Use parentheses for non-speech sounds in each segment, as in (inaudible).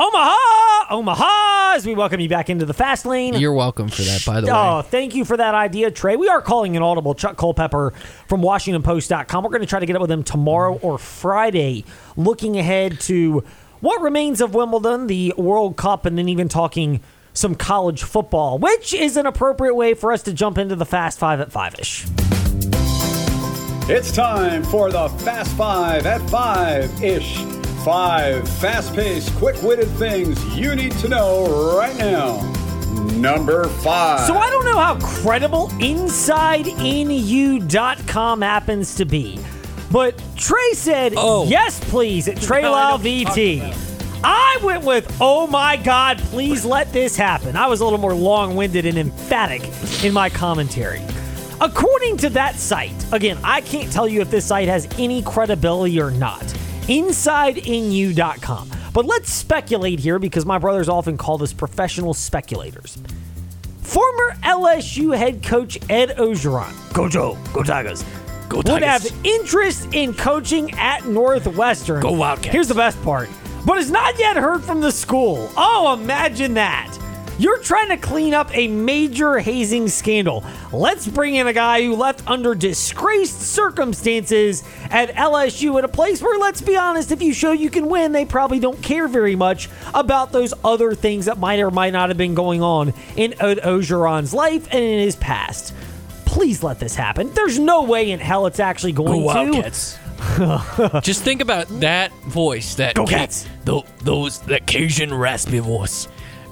Omaha, Omaha, as we welcome you back into the fast lane. You're welcome for that, by the way. Oh, way. thank you for that idea, Trey. We are calling an audible Chuck Culpepper from WashingtonPost.com. We're going to try to get up with him tomorrow or Friday, looking ahead to what remains of Wimbledon, the World Cup, and then even talking some college football, which is an appropriate way for us to jump into the Fast Five at five ish. It's time for the Fast Five at Five ish. Five fast paced, quick witted things you need to know right now. Number five. So I don't know how credible InsideNU.com happens to be, but Trey said, Oh. yes, please, at Trey No, I Lau know what you're talking VT. I went with, oh my God, please let this happen. I was a little more long winded and emphatic in my commentary. According to that site, again, I can't tell you if this site has any credibility or not. InsideNU.com. But let's speculate here because my brothers often call us professional speculators. Former LSU head coach Ed Orgeron, Gojo, go Tigers, Go Tigers, would have interest in coaching at Northwestern. Go Wildcats. Here's the best part, but has not yet heard from the school. Oh, imagine that. You're trying to clean up a major hazing scandal. Let's bring in a guy who left under disgraced circumstances at LSU at a place where, let's be honest, if you show you can win, they probably don't care very much about those other things that might or might not have been going on in Ed Orgeron's life and in his past. Please let this happen. There's no way in hell it's actually Go going to. Wildcats. (laughs) Just think about that voice, that Go Ca- Cats. tho- those that Cajun raspy voice,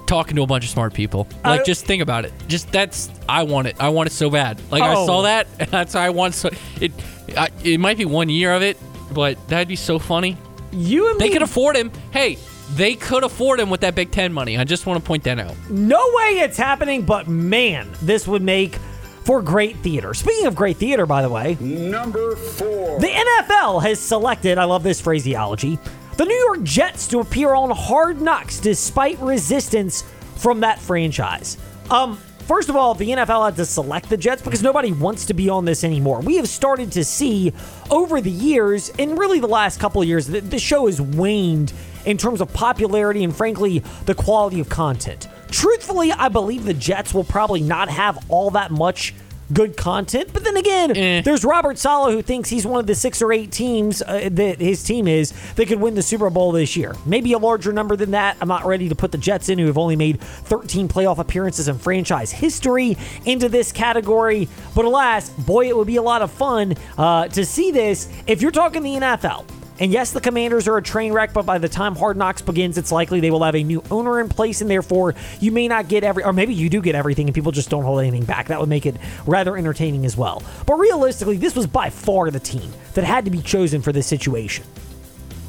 talking to a bunch of smart people. Like, Uh, just think about it. Just that's I want it. I want it so bad. Like I Oh. saw that, (laughs) and that's how I want. So it, I, it might be one year of it, but that'd be so funny. You and They me could afford him. Hey, they could afford him with that Big Ten money. I just want to point that out. No way it's happening, but man, this would make for great theater. Speaking of great theater, by the way, Number four. the NFL has selected, I love this phraseology, the New York Jets to appear on Hard Knocks despite resistance from that franchise. Um, first of all, the NFL had to select the Jets because nobody wants to be on this anymore. We have started to see over the years, and really the last couple of years, that the show has waned in terms of popularity and frankly the quality of content. Truthfully, I believe the Jets will probably not have all that much good content, but then again, Eh. there's Robert Saleh who thinks he's one of the six or eight teams uh, that his team is that could win the Super Bowl this year. Maybe a larger number than that. I'm not ready to put the Jets in, who have only made 13 playoff appearances in franchise history, into this category. But alas, boy, it would be a lot of fun uh, to see this. If you're talking the NFL, and yes, the Commanders are a train wreck, but by the time Hard Knocks begins, it's likely they will have a new owner in place, and therefore you may not get every, or maybe you do get everything, and people just don't hold anything back. That would make it rather entertaining as well. But realistically, this was by far the team that had to be chosen for this situation.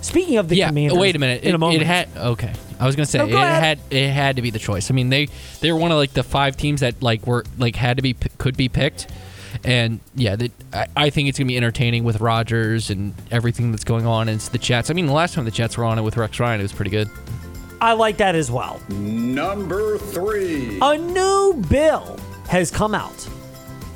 Speaking of the yeah. Commanders, Wait a minute. In It, a moment, it had okay. I was gonna say No, it ahead. had it had to be the choice. I mean they they were one of like the five teams that like were like had to be could be picked, and yeah, that I, I think it's gonna be entertaining with Rodgers and everything that's going on. And it's the Jets. I mean the last time the Jets were on it with Rex Ryan, it was pretty good. I like that as well. Number three. A new bill has come out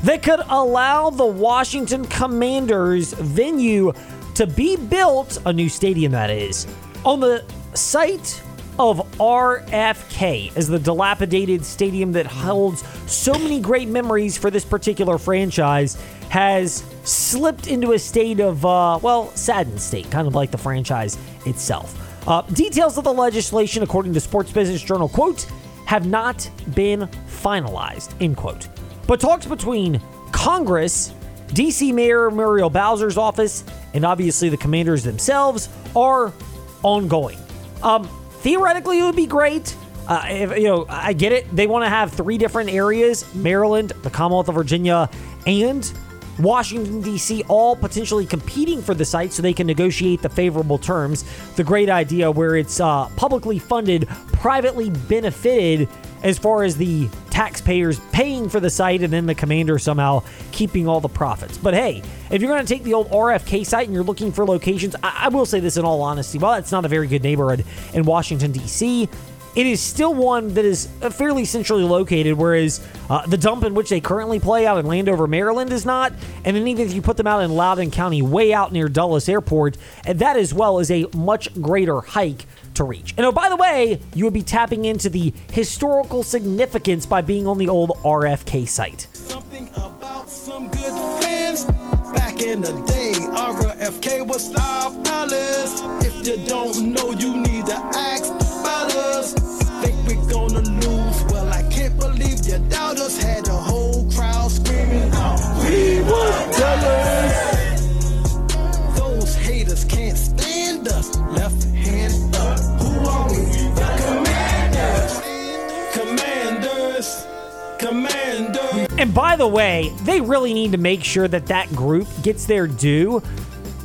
that could allow the Washington Commanders venue to be built, a new stadium that is, on the site of RFK, as the dilapidated stadium that holds so many great memories for this particular franchise has slipped into a state of, uh, well, saddened state, kind of like the franchise itself. Uh, details of the legislation, according to Sports Business Journal, quote, have not been finalized, end quote. But talks between Congress, DC Mayor Muriel Bowser's office, and obviously the commanders themselves are ongoing. Um, theoretically, it would be great. Uh, if, you know, I get it. They want to have three different areas: Maryland, the Commonwealth of Virginia, and Washington, D.C., all potentially competing for the site so they can negotiate the favorable terms. The great idea where it's uh, publicly funded, privately benefited as far as the taxpayers paying for the site and then the commander somehow keeping all the profits. But hey, if you're going to take the old RFK site and you're looking for locations, I, I will say this in all honesty. While it's not a very good neighborhood in Washington, D.C., it is still one that is uh, fairly centrally located, whereas uh, the dump in which they currently play out in Landover, Maryland is not. And then even if you put them out in Loudoun County, way out near Dulles Airport, that as well is a much greater hike to reach. And oh, by the way, you would be tapping into the historical significance by being on the old RFK site. Something about some good friends. Back in the day, RFK was palace. If you don't know, you need to ask us. Think we're gonna lose? Well, I can't believe you doubt us. Had the whole crowd screaming, We were tellers. Those haters can't stand us. Left hand up. Who are we? The commanders. Commanders. Commanders. And by the way, they really need to make sure that that group gets their due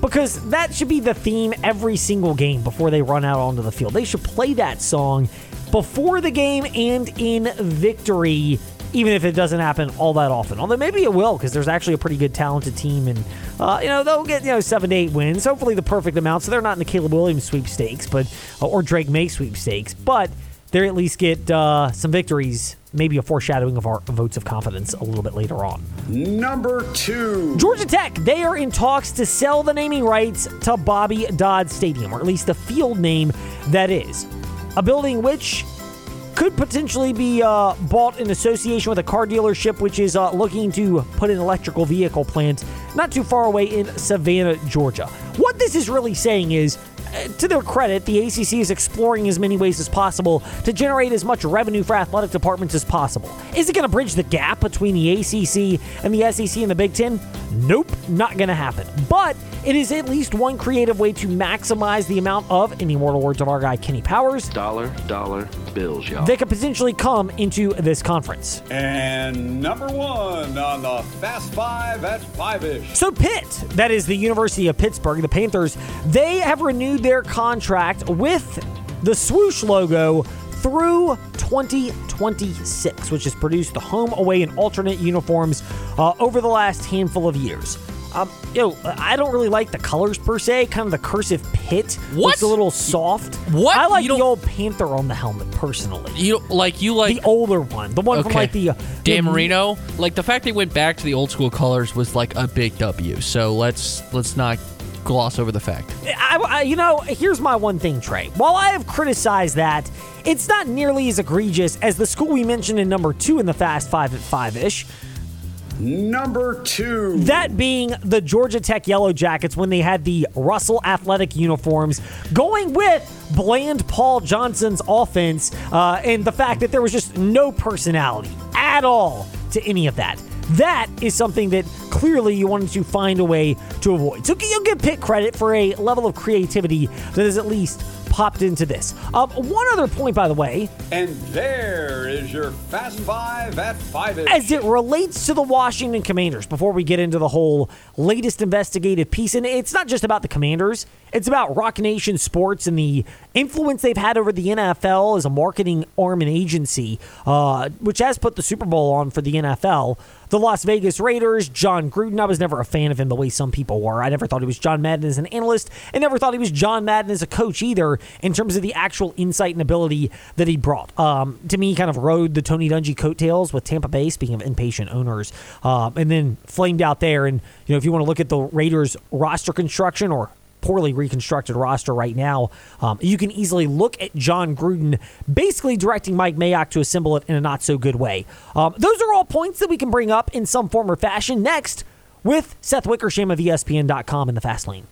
because that should be the theme every single game before they run out onto the field. They should play that song before the game and in victory, even if it doesn't happen all that often. Although maybe it will because there's actually a pretty good talented team and uh, you know they'll get you know seven to eight wins, hopefully the perfect amount. So they're not in the Caleb Williams sweepstakes, but or Drake Maye sweepstakes, but they at least get uh, some victories. Maybe a foreshadowing of our votes of confidence a little bit later on. Number two. Georgia Tech, they are in talks to sell the naming rights to Bobby Dodd Stadium, or at least the field name that is. A building which could potentially be uh, bought in association with a car dealership which is uh, looking to put an electrical vehicle plant not too far away in Savannah, Georgia. What this is really saying is to their credit, the ACC is exploring as many ways as possible to generate as much revenue for athletic departments as possible. Is it going to bridge the gap between the ACC and the SEC and the Big Ten? Nope, not going to happen. But it is at least one creative way to maximize the amount of, in the immortal words of our guy Kenny Powers, Dollar, dollar bills, y'all. that could potentially come into this conference. And number one on the Fast Five at five ish. So Pitt, that is the University of Pittsburgh, the Panthers, they have renewed their contract with the swoosh logo through 2026, which has produced the home, away, and alternate uniforms uh, over the last handful of years. Um, you know, I don't really like the colors per se. Kind of the cursive Pitt What? looks a little soft. What? I like You the old panther on the helmet personally. You like you like the older one, the one from like the uh, Dan Marino. Like the fact they went back to the old school colors was like a big W. So let's let's not gloss over the fact. I, I- you know, here's my one thing, Trey. While I have criticized that, it's not nearly as egregious as the school we mentioned in number two in the Fast Five at five ish. Number two. That being the Georgia Tech Yellow Jackets when they had the Russell athletic uniforms, going with bland Paul Johnson's offense, uh, and the fact that there was just no personality at all to any of that. That is something that clearly you wanted to find a way to avoid. So you'll give Pitt credit for a level of creativity that is at least popped into this. Um, one other point, by the way, and there is your Fast Five at five as it relates to the Washington Commanders, before we get into the whole latest investigative piece, and it's not just about the Commanders, it's about Roc Nation Sports and the influence they've had over the NFL as a marketing arm and agency, uh, which has put the Super Bowl on for the NFL. The Las Vegas Raiders, Jon Gruden. I was never a fan of him the way some people were. I never thought he was John Madden as an analyst, and never thought he was John Madden as a coach either, in terms of the actual insight and ability that he brought. Um, to me, he kind of rode the Tony Dungy coattails with Tampa Bay, speaking of impatient owners, um, and then flamed out there. And, you know, if you want to look at the Raiders roster construction or poorly reconstructed roster right now, um, you can easily look at Jon Gruden basically directing Mike Mayock to assemble it in a not so good way. Um, those are all points that we can bring up in some form or fashion next with Seth Wickersham of ESPN.com in the Fast Lane.